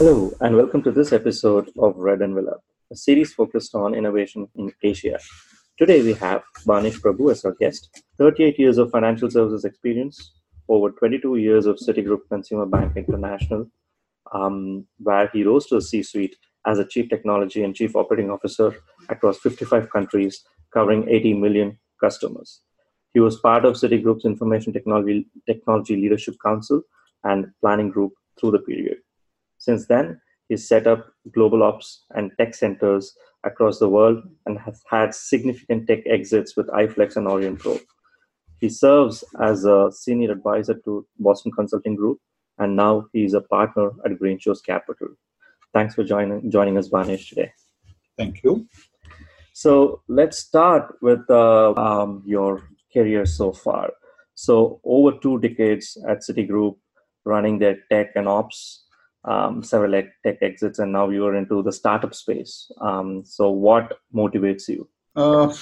Hello, and welcome to this episode of Red Envelope, a series focused on innovation in Asia. Today we have Banish Prabhu as our guest. 38 years of financial services experience, over 22 years of Citigroup Consumer Bank International, um, where he rose to the C suite as a chief technology and chief operating officer across 55 countries, covering 80 million customers. He was part of Citigroup's Information Technology, Technology Leadership Council and Planning Group through the period. Since then, he's set up global ops and tech centers across the world and has had significant tech exits with iFlex and Aurionpro. He serves as a senior advisor to Boston Consulting Group, and now he's a partner at Greenshores Capital. Thanks for joining joining us, Banish, today. Thank you. So let's start with uh, um, your career so far. So over two decades at Citigroup, running their tech and ops, um, several tech exits, and now you are into the startup space. Um, so what motivates you? Uh,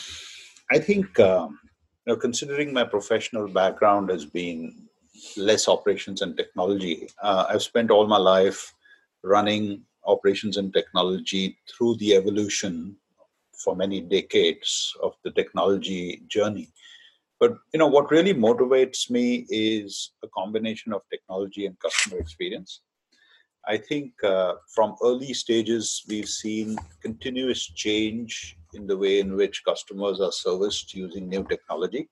I think, uh, you know, considering my professional background has been less operations and technology, uh, I've spent all my life running operations and technology through the evolution for many decades of the technology journey. But you know what really motivates me is a combination of technology and customer experience. I think uh, from early stages we've seen continuous change in the way in which customers are serviced using new technology.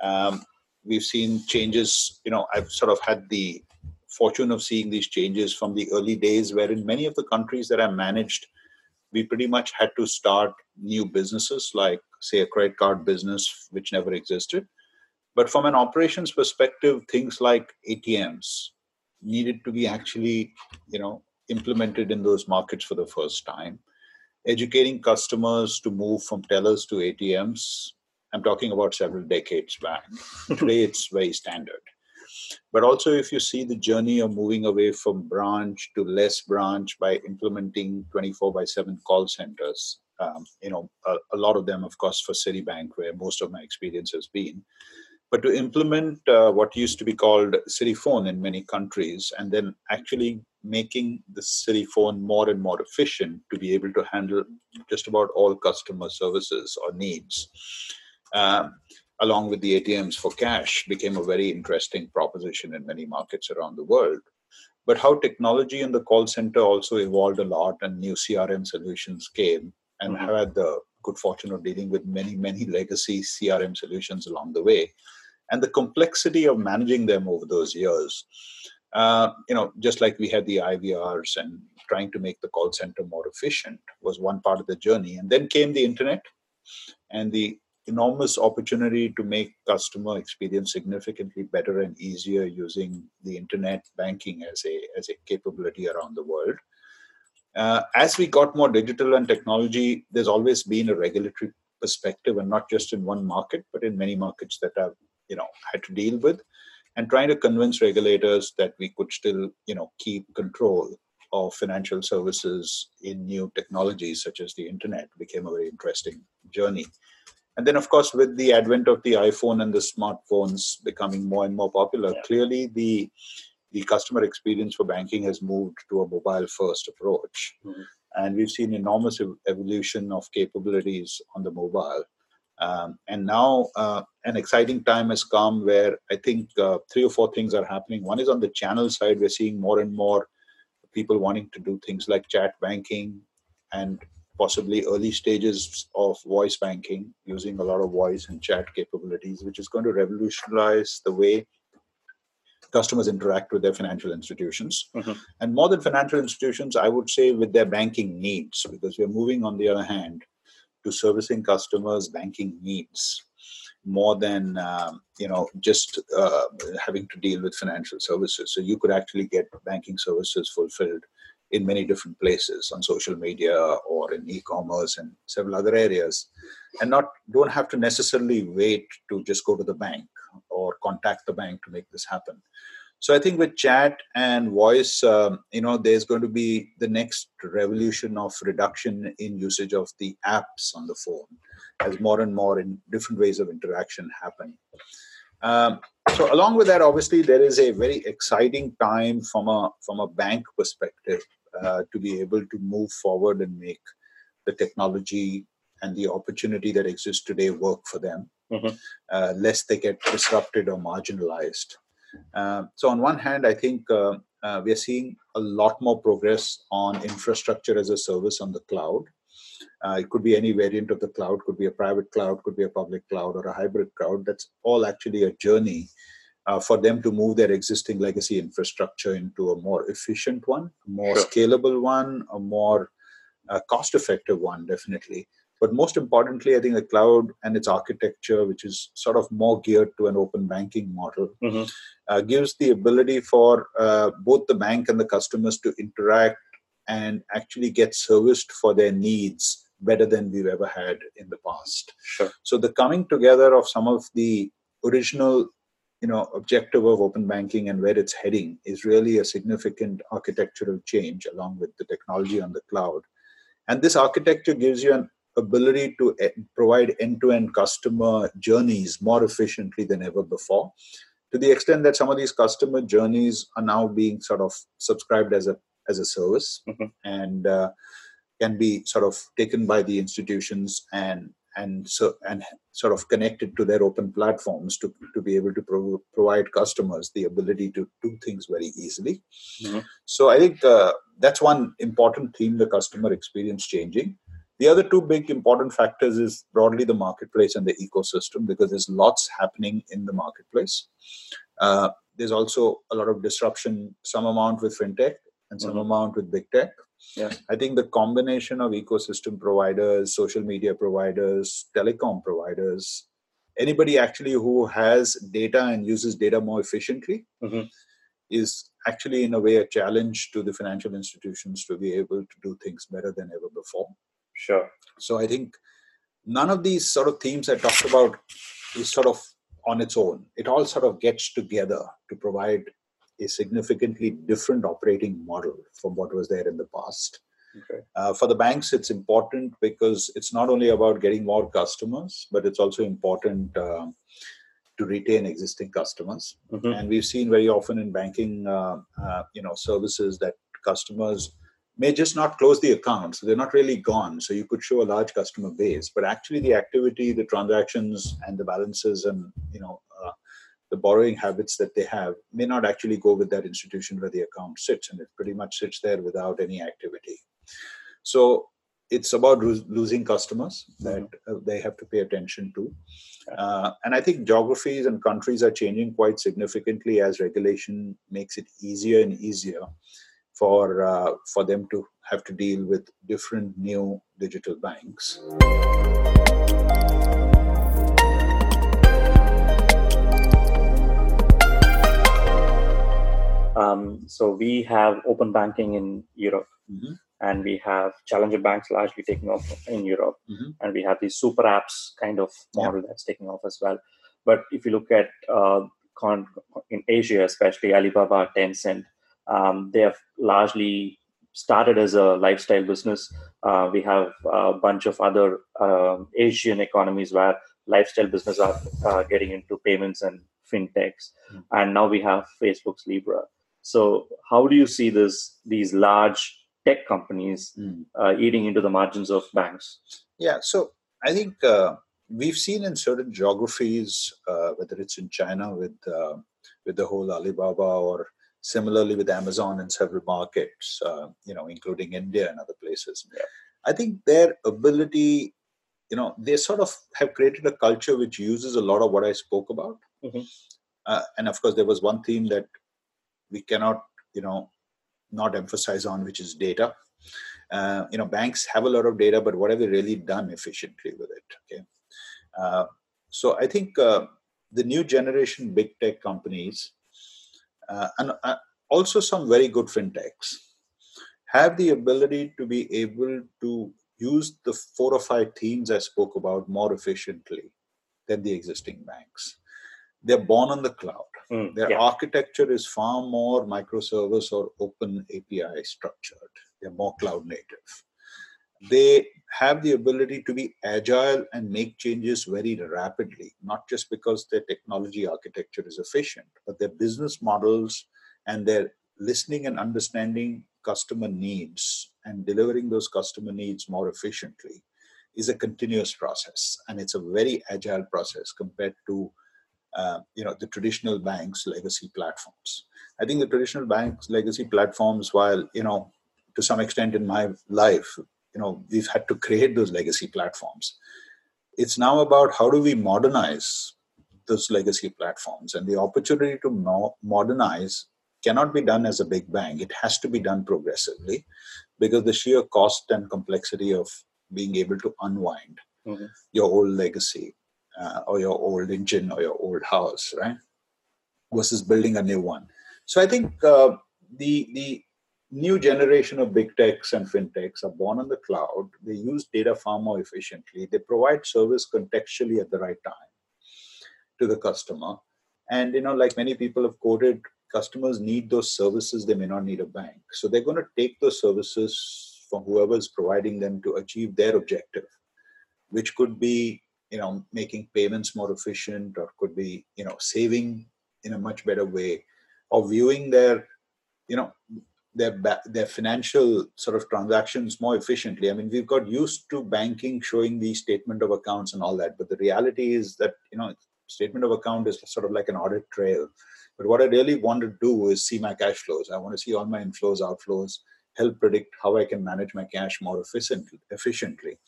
Um, we've seen changes. You know, I've sort of had the fortune of seeing these changes from the early days, where in many of the countries that I managed, we pretty much had to start new businesses, like, say, a credit card business, which never existed. But from an operations perspective, things like ATMs needed to be actually, you know, implemented in those markets for the first time. Educating customers to move from tellers to ATMs. I'm talking about several decades back. Today, it's very standard but also if you see the journey of moving away from branch to less branch by implementing 24 by 7 call centers um, you know a, a, lot of them of course for citibank where most of my experience has been but to implement uh, what used to be called CitiPhone in many countries and then actually making the CitiPhone more and more efficient to be able to handle just about all customer services or needs um, along with the ATMs for cash, became a very interesting proposition in many markets around the world. But how technology in the call center also evolved a lot, and new CRM solutions came, and mm-hmm. had the good fortune of dealing with many, many legacy CRM solutions along the way, and the complexity of managing them over those years. Uh, you know, just like we had the IVRs and trying to make the call center more efficient was one part of the journey, and then came the internet and the enormous opportunity to make customer experience significantly better and easier using the internet banking as a as a capability around the world. Uh, as we got more digital and technology, there's always been a regulatory perspective, and not just in one market, but in many markets that I've you know had to deal with, and trying to convince regulators that we could still you know keep control of financial services in new technologies such as the internet became a very interesting journey. And then, of course, with the advent of the iPhone and the smartphones becoming more and more popular, yeah. clearly the the customer experience for banking has moved to a mobile first approach. Mm-hmm. And we've seen enormous evolution of capabilities on the mobile. Um, and now uh, an exciting time has come where I think uh, three or four things are happening. One is on the channel side, we're seeing more and more people wanting to do things like chat banking and possibly early stages of voice banking using a lot of voice and chat capabilities, which is going to revolutionize the way customers interact with their financial institutions. Mm-hmm. And more than financial institutions, I would say with their banking needs, because we're moving, on the other hand, to servicing customers' banking needs more than um, you know just uh, having to deal with financial services so you could actually get banking services fulfilled in many different places on social media or in e-commerce and several other areas and not don't have to necessarily wait to just go to the bank or contact the bank to make this happen. So i think with chat and voice um, you know there's going to be the next revolution of reduction in usage of the apps on the phone as more and more in different ways of interaction happen. Um, so along with that obviously there is a very exciting time from a from a bank perspective uh, to be able to move forward and make the technology and the opportunity that exists today work for them, Mhm. uh, lest they get disrupted or marginalized. Uh, so, on one hand, I think uh, uh, we are seeing a lot more progress on infrastructure as a service on the cloud. Uh, it could be any variant of the cloud, could be a private cloud, could be a public cloud, or a hybrid cloud. That's all actually a journey uh, for them to move their existing legacy infrastructure into a more efficient one, a more Sure. scalable one, a more cost effective one, definitely. But most importantly, I think the cloud and its architecture, which is sort of more geared to an open banking model, Mhm. uh, gives the ability for uh, both the bank and the customers to interact and actually get serviced for their needs better than we've ever had in the past. Sure. So the coming together of some of the original, you know, objective of open banking and where it's heading is really a significant architectural change along with the technology on the cloud. And this architecture gives you an ability to e- provide end-to-end customer journeys more efficiently than ever before to the extent that some of these customer journeys are now being sort of subscribed as a as a service Mhm. and uh, can be sort of taken by the institutions and and so and sort of connected to their open platforms to, to be able to pro- provide customers the ability to do things very easily Mhm. so i think uh, that's one important theme the customer experience changing the other two big important factors is broadly the marketplace and the ecosystem because there's lots happening in the marketplace uh, there's also a lot of disruption some amount with fintech and some Mhm. amount with big tech Yeah. I think the combination of ecosystem providers, social media providers, telecom providers, anybody actually who has data and uses data more efficiently Mhm. is actually, in a way, a challenge to the financial institutions to be able to do things better than ever before. Sure. So I think none of these sort of themes I talked about is sort of on its own. It all sort of gets together to provide a significantly different operating model from what was there in the past. Okay. Uh, for the banks, it's important because it's not only about getting more customers, but it's also important um, to retain existing customers. Mhm. And we've seen very often in banking, uh, uh, you know, services that customers may just not close the account, so they're not really gone. So you could show a large customer base, but actually the activity, the transactions, and the balances, and you know, uh, the borrowing habits that they have may not actually go with that institution where the account sits, and it pretty much sits there without any activity. So it's about losing customers that uh, they have to pay attention to. Uh, and I think geographies and countries are changing quite significantly as regulation makes it easier and easier for uh, for them to have to deal with different new digital banks. Um, so we have open banking in Europe, Mhm. and we have challenger banks largely taking off in Europe, Mhm. and we have these super apps kind of Yeah. model that's taking off as well. But if you look at uh, in Asia, especially Alibaba, Tencent, um, they have largely started as a lifestyle business. Uh, we have a bunch of other um Asian economies where lifestyle business are uh, getting into payments and fintechs, Mm. and now we have Facebook's Libra. So, how do you see this? These large tech companies uh, eating into the margins of banks? Yeah, so I think uh, we've seen in certain geographies, uh, whether it's in China with uh, with the whole Alibaba or similarly with Amazon in several markets, uh, you know, including India and other places. Yeah. I think their ability, you know, they sort of have created a culture which uses a lot of what I spoke about. Mhm. Uh, and of course, there was one theme that we cannot, you know, not emphasize on, which is data. Uh, you know, banks have a lot of data, but what have they really done efficiently with it? Okay. Uh, so I think uh, the new generation big tech companies uh, and uh, also some very good fintechs have the ability to be able to use the four or five themes I spoke about more efficiently than the existing banks. They're born on the cloud. Mm, Their yeah. architecture is far more microservice or open API structured. They're more cloud native. They have the ability to be agile and make changes very rapidly, not just because their technology architecture is efficient, but their business models and their listening and understanding customer needs and delivering those customer needs more efficiently is a continuous process. And it's a very agile process compared to uh, you know the traditional banks legacy platforms. I think the traditional banks legacy platforms while you know to some extent in my life you know we've had to create those legacy platforms. It's now about how do we modernize those legacy platforms and the opportunity to mo- modernize cannot be done as a big bang. It has to be done progressively because the sheer cost and complexity of being able to unwind mm-hmm. your old legacy uh, or your old engine or your old house right versus building a new one. So i think uh, the the new generation of big techs and fintechs are born on the cloud. They use data far more efficiently. They provide service contextually at the right time to the customer. And you know, like many people have quoted, customers need those services. They may not need a bank, so they're going to take those services from whoever is providing them to achieve their objective, which could be you know making payments more efficient, or could be you know saving in a much better way, or viewing their you know their their financial sort of transactions more efficiently. I mean, we've got used to banking showing the statement of accounts and all that, but the reality is that you know, statement of account is sort of like an audit trail. But what I really want to do is see my cash flows. I want to see all my inflows, outflows, help predict how I can manage my cash more efficiently, efficiently.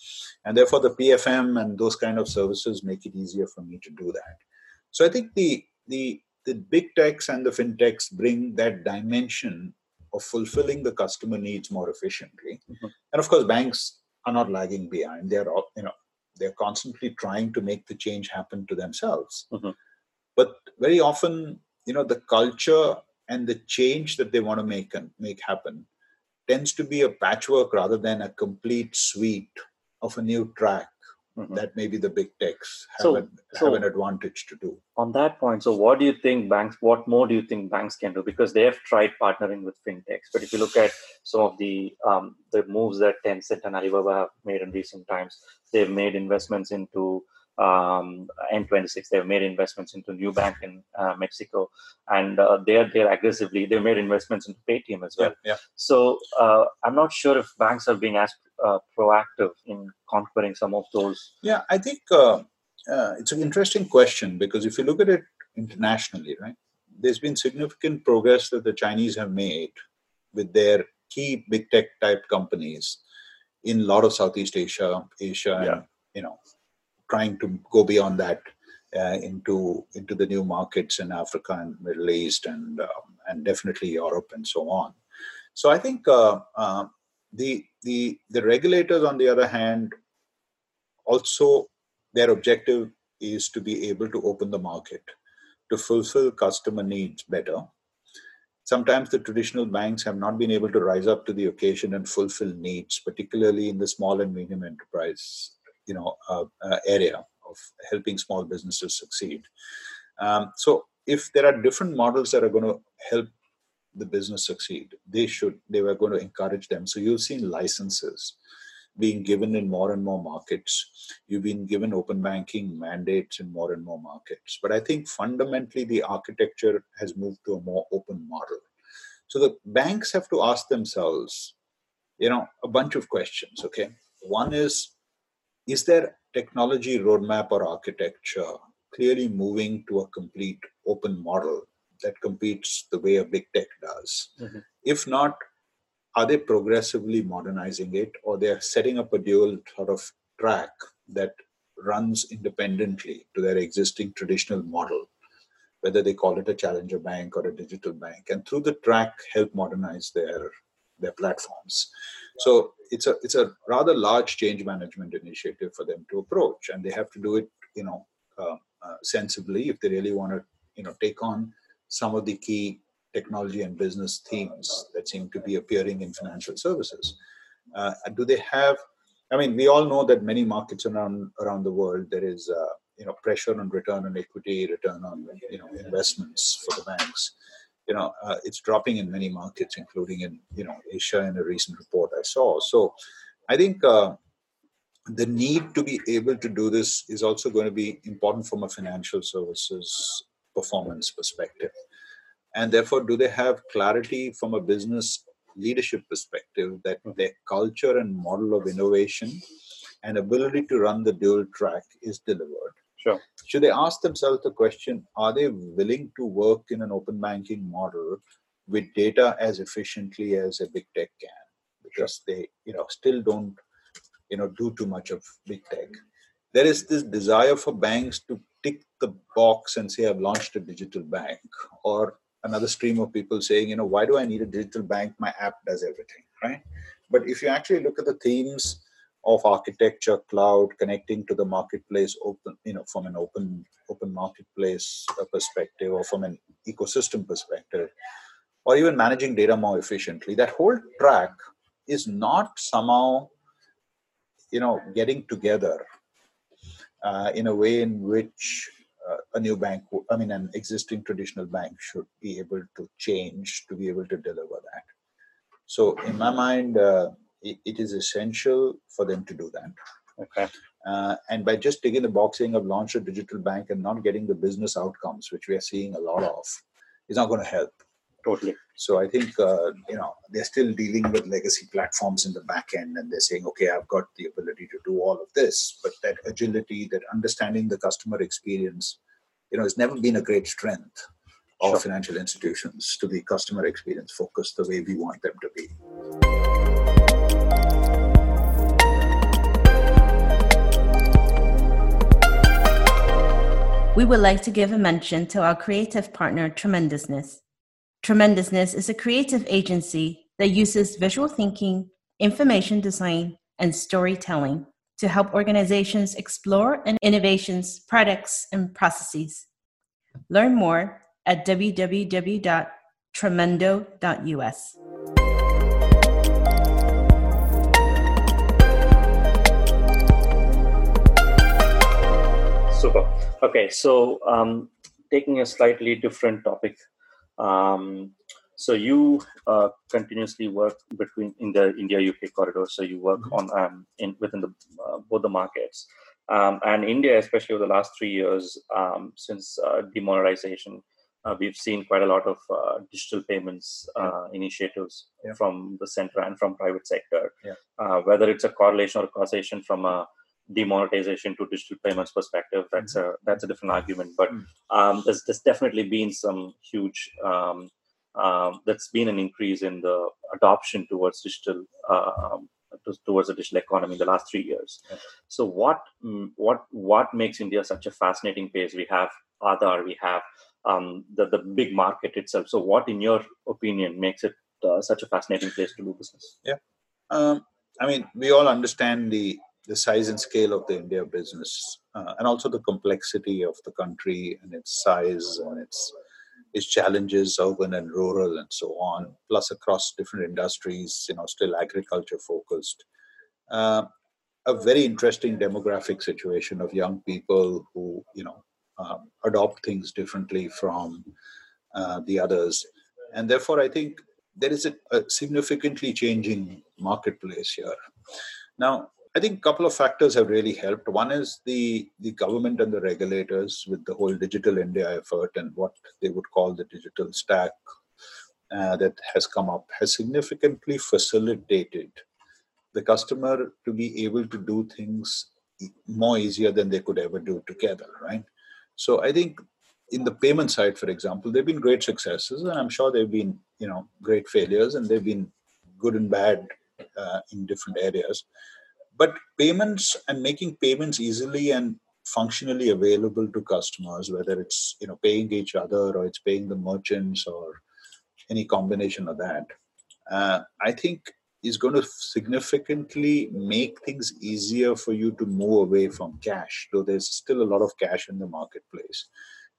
And therefore, the PFM and those kind of services make it easier for me to do that. So I think the the the big techs and the fintechs bring that dimension of fulfilling the customer needs more efficiently. Mm-hmm. And of course, banks are not lagging behind. They're you know they're constantly trying to make the change happen to themselves. Mm-hmm. But very often, you know, the culture and the change that they want to make and make happen tends to be a patchwork rather than a complete suite of a new track mm-hmm. that maybe the big techs have, so, an, have so an advantage to do. On that point, so what do you think banks, what more do you think banks can do? Because they have tried partnering with fintechs, but if you look at some of the um, the moves that Tencent and Alibaba have made in recent times, they've made investments into um, N26. They've made investments into Nubank in uh, Mexico, and uh, they're they're aggressively they've made investments into Paytm as well. Yeah. yeah. So uh, I'm not sure if banks are being as uh, proactive in conquering some of those. Yeah, I think uh, uh, it's an interesting question because if you look at it internationally, right, there's been significant progress that the Chinese have made with their key big tech type companies in a lot of Southeast Asia, Asia, yeah. and you know trying to go beyond that uh, into into the new markets in Africa and Middle East and um, and definitely Europe and so on. So I think uh, uh, the the the regulators, on the other hand, also their objective is to be able to open the market to fulfill customer needs better. Sometimes the traditional banks have not been able to rise up to the occasion and fulfill needs, particularly in the small and medium enterprise you know area of helping small businesses succeed. Um, so if there are different models that are going to help the business succeed, they should they were going to encourage them. So you've seen licenses being given in more and more markets. You've been given open banking mandates in more and more markets. But I think fundamentally the architecture has moved to a more open model. So the banks have to ask themselves, you know, a bunch of questions. Okay. One is is there technology roadmap or architecture clearly moving to a complete open model that competes the way a big tech does? Mm-hmm. If not, are they progressively modernizing it or they're setting up a dual sort of track that runs independently to their existing traditional model, whether they call it a challenger bank or a digital bank, and through the track help modernize their their platforms. So it's a it's a rather large change management initiative for them to approach, and they have to do it, you know, uh, uh, sensibly if they really want to, you know, take on some of the key technology and business themes that seem to be appearing in financial services. Uh, do they have? I mean, we all know that many markets around around the world there is, uh, you know, pressure on return on equity, return on you know investments for the banks you know uh, it's dropping in many markets including in you know asia in a recent report i saw so i think uh, the need to be able to do this is also going to be important from a financial services performance perspective and therefore do they have clarity from a business leadership perspective that Mhm. their culture and model of innovation and ability to run the dual track is delivered. Sure. Should they ask themselves the question are they willing to work in an open banking model with data as efficiently as a big tech can? Because they, you know, still don't, you know, do too much of big tech. There is this desire for banks to tick the box and say, I've launched a digital bank, or another stream of people saying, you know, why do I need a digital bank? My app does everything, right? But if you actually look at the themes of architecture, cloud, connecting to the marketplace, open, you know, from an open open marketplace uh, perspective, or from an ecosystem perspective, or even managing data more efficiently, that whole track is not somehow, you know, getting together uh, in a way in which uh, a new bank, I mean, an existing traditional bank should be able to change to be able to deliver that. So, in my mind, uh, it, it is essential for them to do that. Okay. Uh, and by just taking the box saying I've launched a digital bank and not getting the business outcomes, which we are seeing a lot of, is not going to help. Totally. So I think uh, you know they're still dealing with legacy platforms in the back end, and they're saying, okay, I've got the ability to do all of this, but that agility, that understanding the customer experience, you know, has never been a great strength of Sure. financial institutions to be customer experience focused the way we want them to be. We would like to give a mention to our creative partner, Tremendousness. Tremendousness is a creative agency that uses visual thinking, information design, and storytelling to help organizations explore and innovations, products, and processes. Learn more at www.tremendo.us. Super. Okay, so um, taking a slightly different topic. Um, so you uh, continuously work between in the India UK corridor. So you work Mhm. on um, in within the uh, both the markets, um, and India, especially over the last three years um, since uh, demonetization, uh, we've seen quite a lot of uh, digital payments uh, initiatives Yeah. from the center and from private sector. Yeah. Uh, whether it's a correlation or causation from a demonetization to digital payments perspective, that's a that's a different argument. But Mm. um, there's there's definitely been some huge um, um, that's been an increase in the adoption towards digital to- towards the digital economy in the last three years. So what mm, what what makes India such a fascinating place? We have Aadhaar, we have um, the the big market itself. So what, in your opinion, makes it uh, such a fascinating place to do business? Yeah. Um, I mean, we all understand the the size and scale of the India business, uh, and also the complexity of the country and its size and its its challenges, urban and rural, and so on. Plus, across different industries, you know, still agriculture focused. Uh, a very interesting demographic situation of young people who, you know, um, adopt things differently from uh, the others, and therefore, I think there is a, a significantly changing marketplace here. Now, I think a couple of factors have really helped. One is the the government and the regulators with the whole digital India effort and what they would call the digital stack uh, that has come up has significantly facilitated the customer to be able to do things more easier than they could ever do together, right? So I think in the payment side, for example, there have been great successes, and I'm sure there have been you know great failures, and they've been good and bad uh, in different areas. But payments and making payments easily and functionally available to customers, whether it's you know paying each other or it's paying the merchants or any combination of that, uh, I think is going to significantly make things easier for you to move away from cash, though there's still a lot of cash in the marketplace.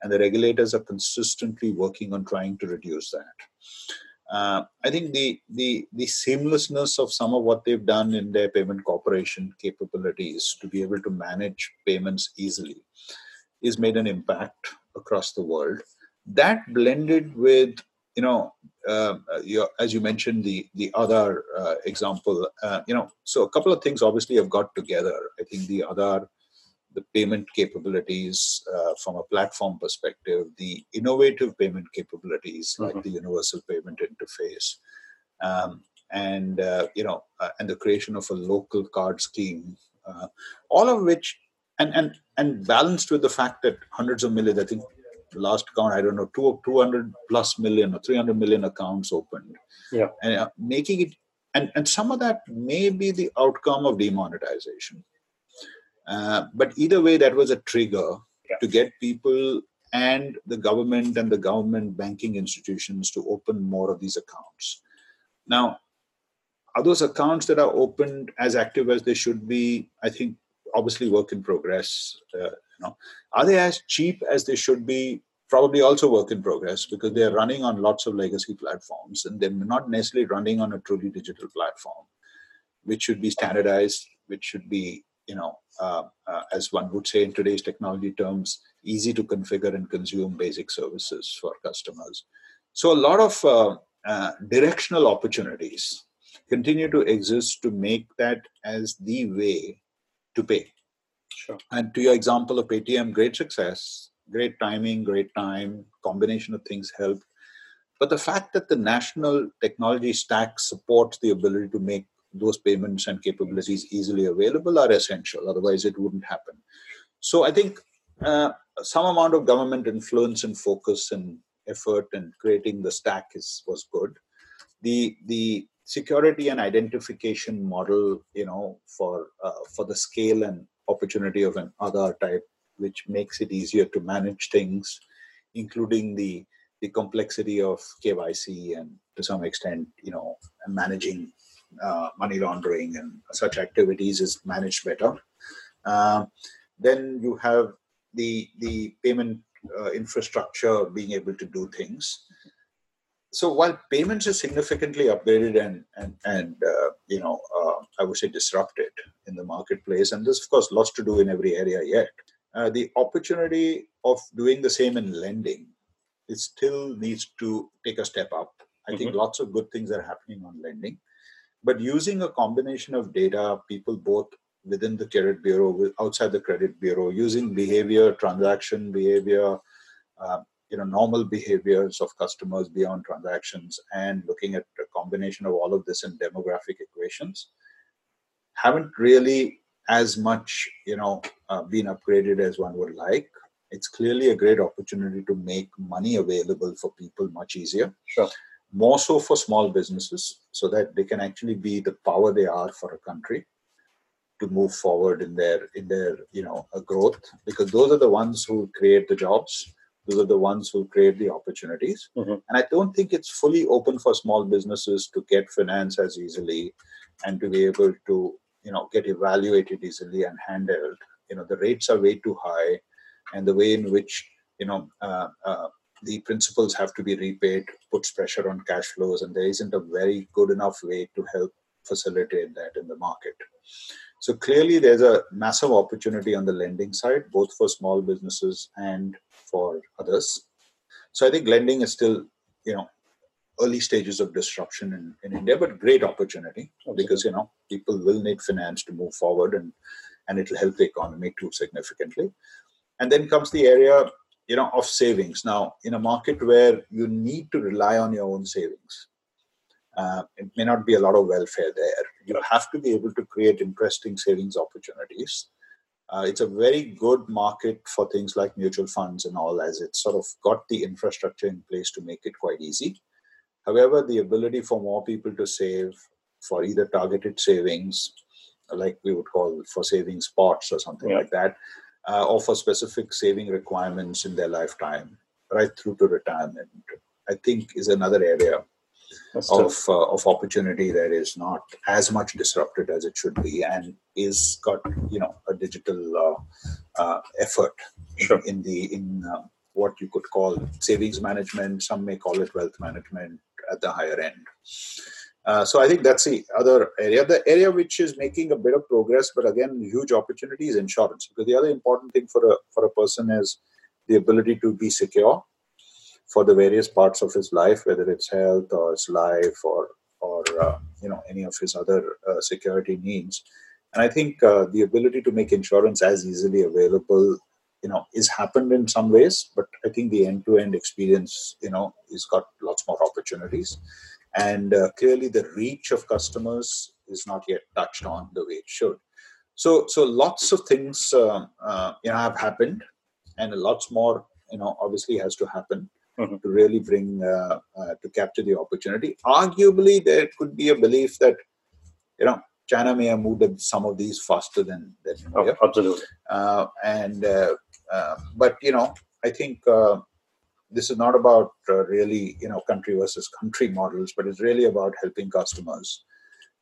And the regulators are consistently working on trying to reduce that. Uh, I think the, the the seamlessness of some of what they've done in their payment corporation capabilities to be able to manage payments easily is made an impact across the world. That blended with you know uh, your, as you mentioned the the other uh, example uh, you know so a couple of things obviously have got together i think the other the payment capabilities uh, from a platform perspective the innovative payment capabilities like Mhm. the universal payment interface um, and uh, you know, uh, and the creation of a local card scheme, uh, all of which, and and and balanced with the fact that hundreds of millions, I think, last count, I don't know, two two hundred plus million or three hundred million accounts opened. Yeah, and uh, making it, and and some of that may be the outcome of demonetization. Uh, but either way, that was a trigger yeah. to get people and the government and the government banking institutions to open more of these accounts. Now, are those accounts that are opened as active as they should be? I think obviously work in progress. Uh, you know, are they as cheap as they should be? Probably also work in progress because they are running on lots of legacy platforms and they're not necessarily running on a truly digital platform, which should be standardized, which should be you know, uh, uh, as one would say in today's technology terms, easy to configure and consume basic services for customers. So a lot of uh, uh, directional opportunities continue to exist to make that as the way to pay. Sure. And to your example of Paytm, great success, great timing, great time, combination of things helped. But the fact that the national technology stack supports the ability to make those payments and capabilities easily available are essential. Otherwise, it wouldn't happen. So I think uh, some amount of government influence and focus and effort and creating the stack is was good. The the security and identification model, you know, for uh, for the scale and opportunity of an Aadhaar type, which makes it easier to manage things, including the the complexity of KYC and to some extent, you know, managing uh, money laundering and such activities is managed better. Uh, then you have the the payment uh, infrastructure being able to do things. So while payments is significantly upgraded and and and uh, you know uh, I would say disrupted in the marketplace, and there's of course lots to do in every area yet. Uh, the opportunity of doing the same in lending, it still needs to take a step up. I mm-hmm. think lots of good things are happening on lending but using a combination of data, people both within the credit bureau, outside the credit bureau, using behavior, transaction behavior, uh, you know, normal behaviors of customers beyond transactions, and looking at a combination of all of this in demographic equations, haven't really as much, you know, uh, been upgraded as one would like. It's clearly a great opportunity to make money available for people much easier. Sure more so for small businesses so that they can actually be the power they are for a country to move forward in their in their you know growth. Because those are the ones who create the jobs. Those are the ones who create the opportunities. Mm-hmm. and i don't think it's fully open for small businesses to get finance as easily and to be able to you know get evaluated easily and handled. You know the rates are way too high. And the way in which you know uh, uh, the principals have to be repaid puts pressure on cash flows and there isn't a very good enough way to help facilitate that in the market. So clearly there's a massive opportunity on the lending side both for small businesses and for others. So i think lending is still you know early stages of disruption in, in india but great opportunity because you know people will need finance to move forward and and it'll help the economy too significantly. And then comes the area you know of savings. Now in a market where you need to rely on your own savings uh, it may not be a lot of welfare there. You have to be able to create interesting savings opportunities. Uh, it's a very good market for things like mutual funds and all as it's sort of got the infrastructure in place to make it quite easy. However the ability for more people to save for either targeted savings like we would call for saving spots or something yeah. like that uh, or for specific saving requirements in their lifetime, right through to retirement, I think is another area of uh, of opportunity that is not as much disrupted as it should be, and is got you know a digital uh, uh effort sure. in, in, the in uh, what you could call savings management. Some may call it wealth management at the higher end. Uh, so I think that's the other area. The area which is making a bit of progress, but again, huge opportunity is insurance. Because the other important thing for a for a person is the ability to be secure for the various parts of his life, whether it's health or his life or or uh, you know any of his other uh, security needs. And I think uh, the ability to make insurance as easily available, you know, is happened in some ways. But I think the end-to-end experience, you know, is got lots more opportunities and uh, clearly the reach of customers is not yet touched on the way it should. So, so lots of things uh, uh, you know have happened, and lots more you know obviously has to happen mm-hmm. to really bring uh, uh, to capture the opportunity. Arguably, there could be a belief that you know China may have moved some of these faster than than India. Oh, absolutely. Uh, and but you know, I think this is not about uh, really you know country versus country models but it's really about helping customers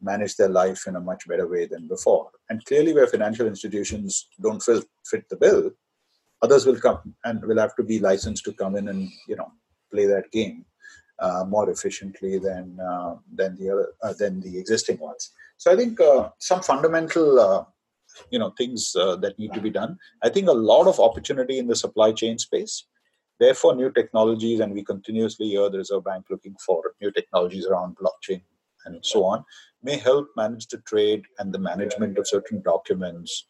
manage their life in a much better way than before. And clearly where financial institutions don't fit, fit the bill others will come and will have to be licensed to come in and you know play that game uh, more efficiently than uh, than the other uh, than the existing ones. So i think uh, some fundamental uh, you know things that need to be done. I think a lot of opportunity in the supply chain space Therefore, new technologies, and we continuously hear the Reserve Bank looking for new technologies around blockchain and so on, may help manage the trade and the management of certain documents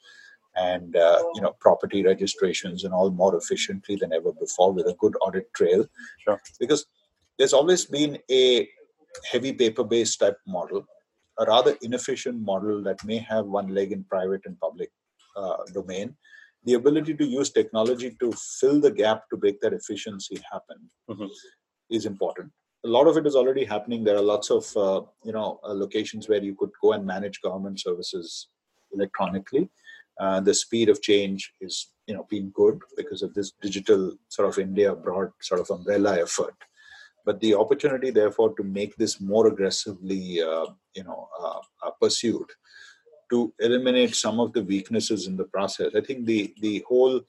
and uh, you know property registrations and all more efficiently than ever before with a good audit trail. Sure. Because there's always been a heavy paper-based type model, a rather inefficient model that may have one leg in private and public uh, domain the ability to use technology to fill the gap to make that efficiency happen mm-hmm. is important. A lot of it is already happening. There are lots of uh, you know uh, locations where you could go and manage government services electronically. Uh, the speed of change is you know being good because of this digital sort of india broad sort of umbrella effort. But the opportunity therefore to make this more aggressively uh, you know uh, uh, pursued to eliminate some of the weaknesses in the process. I think the the whole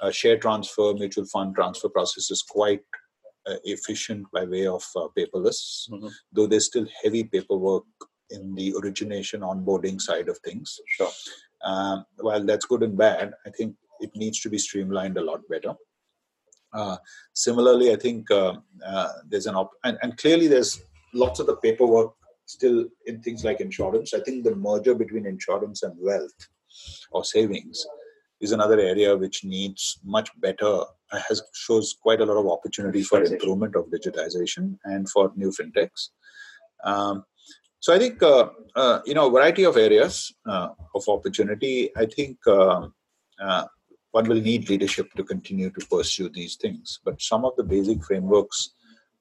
uh, share transfer, mutual fund transfer process is quite uh, efficient by way of uh, paperless, mm-hmm. though there's still heavy paperwork in the origination onboarding side of things. Sure. Um, while that's good and bad, I think it needs to be streamlined a lot better. Uh, similarly, I think uh, uh, there's an op- and, and clearly there's lots of the paperwork still in things like insurance. I think the merger between insurance and wealth or savings is another area which needs much better has shows quite a lot of opportunity for improvement of digitization and for new fintechs. Um, so I think uh, uh, you know variety of areas uh, of opportunity. I think um, uh, one will need leadership to continue to pursue these things, but some of the basic frameworks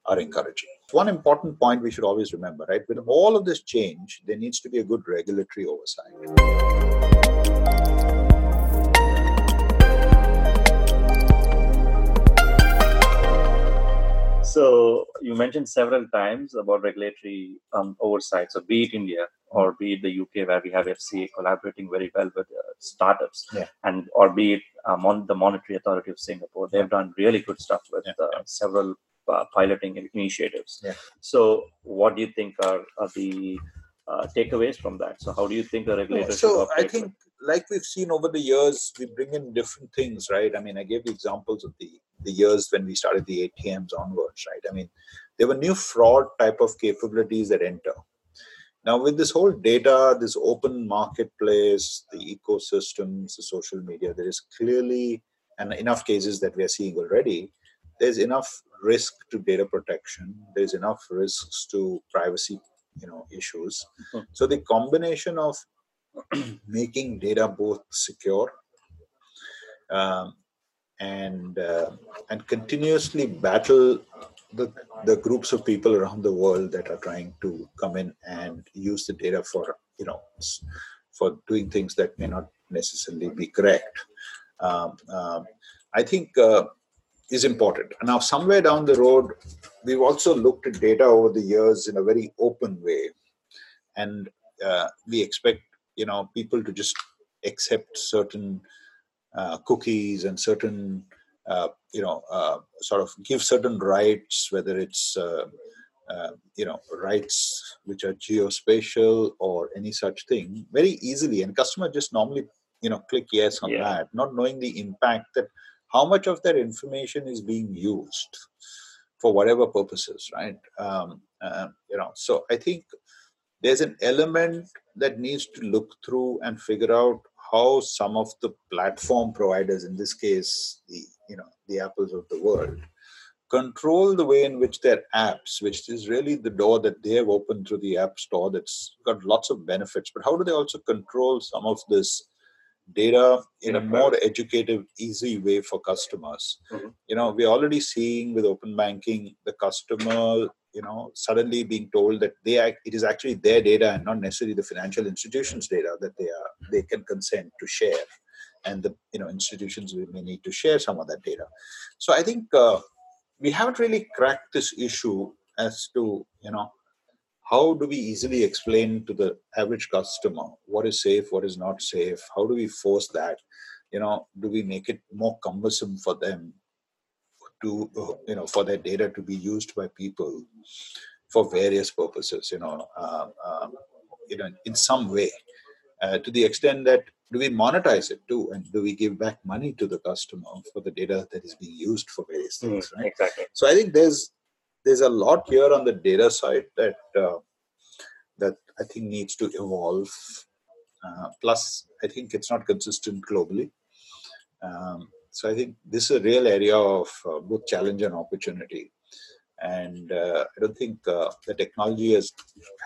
are encouraging one important point we should always remember, right? With all of this change, there needs to be a good regulatory oversight. So you mentioned several times about regulatory um, oversight. So be it India or be it the UK, where we have FCA collaborating very well with uh, startups, yeah. and or be it um, on the Monetary Authority of Singapore, they've done really good stuff with yeah. uh, several uh, piloting initiatives. Yeah. So, what do you think are, are the uh, takeaways from that? So, how do you think the regulator? So, I think, like we've seen over the years, we bring in different things, right? I mean, I gave you examples of the the years when we started the ATMs onwards, right? I mean, there were new fraud type of capabilities that enter. Now, with this whole data, this open marketplace, the ecosystems, the social media, there is clearly, and enough cases that we are seeing already, there's enough risk to data protection. There's enough risks to privacy you know issues. Mm-hmm. so the combination of making data both secure um, and uh, and continuously battle the the groups of people around the world that are trying to come in and use the data for you know for doing things that may not necessarily be correct. Um, um, i think uh, is important. Now, somewhere down the road, we've also looked at data over the years in a very open way, and uh, we expect you know people to just accept certain uh, cookies and certain uh, you know uh, sort of give certain rights, whether it's uh, uh, you know rights which are geospatial or any such thing, very easily, and customer just normally you know click yes on yeah. that, not knowing the impact that how much of that information is being used for whatever purposes right um, uh, you know so i think there's an element that needs to look through and figure out how some of the platform providers in this case the you know the apples of the world control the way in which their apps, which is really the door that they have opened through the App Store, that's got lots of benefits. But how do they also control some of this data in a more educative, easy way for customers? Mhm. You know, we're already seeing with open banking the customer, you know, suddenly being told that they act, it is actually their data and not necessarily the financial institutions' data that they are they can consent to share and the you know institutions we may need to share some of that data so i think uh, we haven't really cracked this issue as to you know how do we easily explain to the average customer what is safe what is not safe? How do we force that? You know do we make it more cumbersome for them to you know for their data to be used by people for various purposes you know uh, um, you know in some way? Uh, to the extent that do we monetize it too? And do we give back money to the customer for the data that is being used for various Mm, things right? Exactly. so i think there's there's a lot here on the data side that uh, that i think needs to evolve. Uh, plus i think it's not consistent globally. Um, so i think this is a real area of uh, both challenge and opportunity. And uh, i don't think uh, the technology has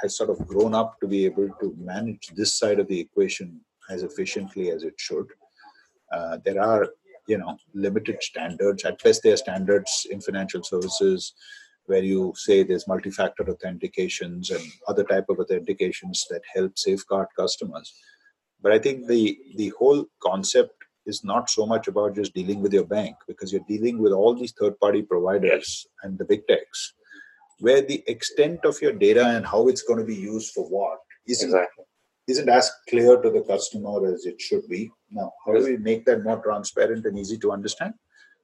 has sort of grown up to be able to manage this side of the equation as efficiently as it should. Uh, there are you know limited standards. At best there are standards in financial services where you say there's multi-factor authentications and other type of authentications that help safeguard customers but i think the the whole concept is not so much about just dealing with your bank because you're dealing with all these third party providers and the big techs where the extent of your data and how it's going to be used for what isn't Exactly. isn't as clear to the customer as it should be. Now, how do we make that more transparent and easy to understand?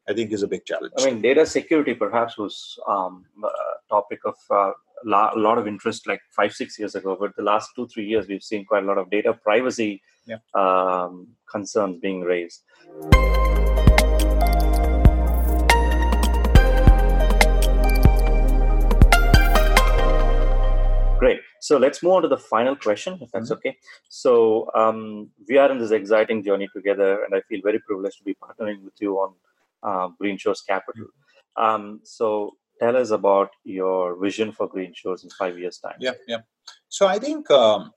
I think is a big challenge. I mean, data security perhaps was um, a topic of uh, la- a lot of interest like five, six years ago. But the last two, three years, we've seen quite a lot of data privacy Yeah. um, concerns being raised. Great. So let's move on to the final question, if that's okay. So um, we are in this exciting journey together, and I feel very privileged to be partnering with you on uh, Green Shores Capital. Um, so tell us about your vision for Green Shores in five years' time. yeah, yeah. So I think um,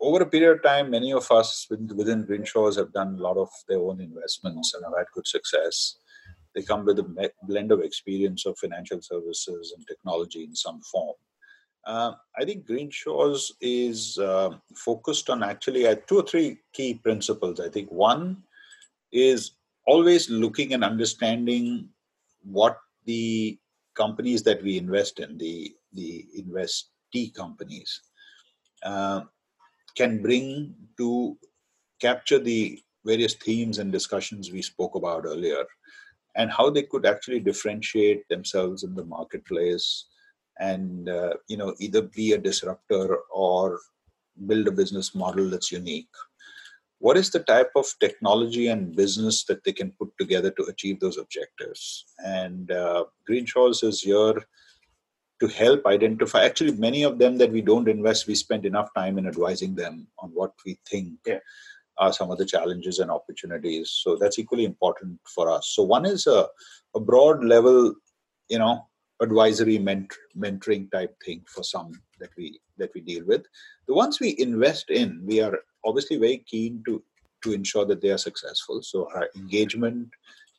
over a period of time, many of us within within Green Shores have done a lot of their own investments and have had good success. They come with a blend of experience of financial services and technology in some form. Uh, I think Green Shores is uh, focused on actually uh, two or three key principles. I think one is always looking and understanding what the companies that we invest in, the the investee companies, uh, can bring to capture the various themes and discussions we spoke about earlier, and how they could actually differentiate themselves in the marketplace, and uh, you know either be a disruptor or build a business model that's unique what is the type of technology and business that they can put together to achieve those objectives? And uh, green shores is here to help identify actually many of them that we don't invest we spend enough time in advising them on what we think Yeah. are some of the challenges and opportunities. So that's equally important for us. So one is a, a broad level you know advisory ment- mentoring type thing for some that we that we deal with. The ones we invest in we are obviously very keen to to ensure that they are successful. So our engagement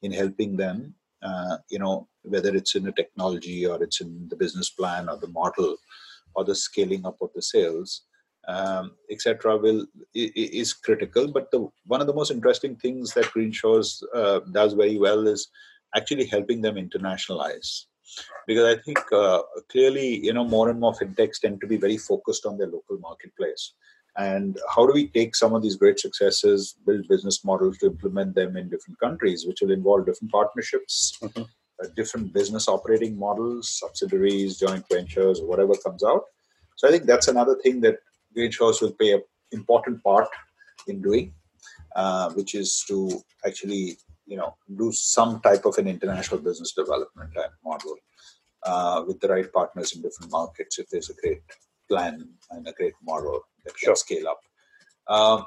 in helping them uh, you know whether it's in a technology or it's in the business plan or the model or the scaling up of the sales um, etc will is critical. But the one of the most interesting things that green shores uh, does very well is actually helping them internationalize. Because i think uh, clearly you know more and more fintechs tend to be very focused on their local marketplace and how do we take some of these great successes build business models to implement them in different countries which will involve different partnerships Mhm. uh, different business operating models subsidiaries joint ventures whatever comes out so i think that's another thing that green shores will play an important part in doing uh, which is to actually you know do some type of an international business development type model uh, with the right partners in different markets if there's a great plan and a great model that can Sure. scale up. Um,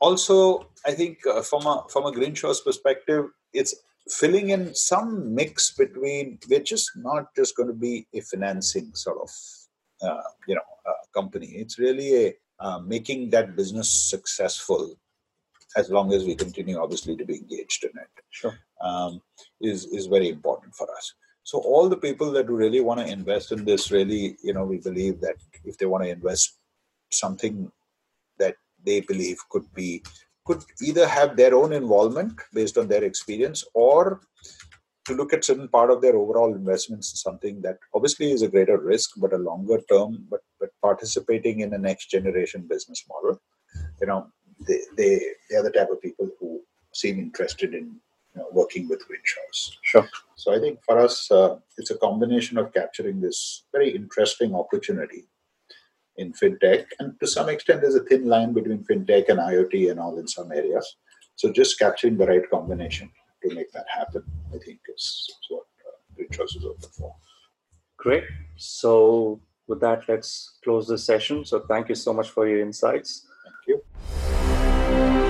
also, I think uh, from a from a Green perspective, it's filling in some mix between we're just not just going to be a financing sort of uh, you know uh, company it's really a uh, making that business successful as long as we continue obviously to be engaged in it Sure. um, is is very important for us so all the people that really want to invest in this really you know we believe that if they want to invest something that they believe could be could either have their own involvement based on their experience or to look at certain part of their overall investments in something that obviously is a greater risk but a longer term but but participating in a next generation business model. You know they they, they are the type of people who seem interested in you know, working with Green Shores. Sure. So I think for us, uh, it's a combination of capturing this very interesting opportunity in fintech, and to some extent, there's a thin line between fintech and IoT and all in some areas. So just capturing the right combination to make that happen, I think, is, is what uh, is open for. Great. So, with that, let's close this session. So, thank you so much for your insights. Thank you.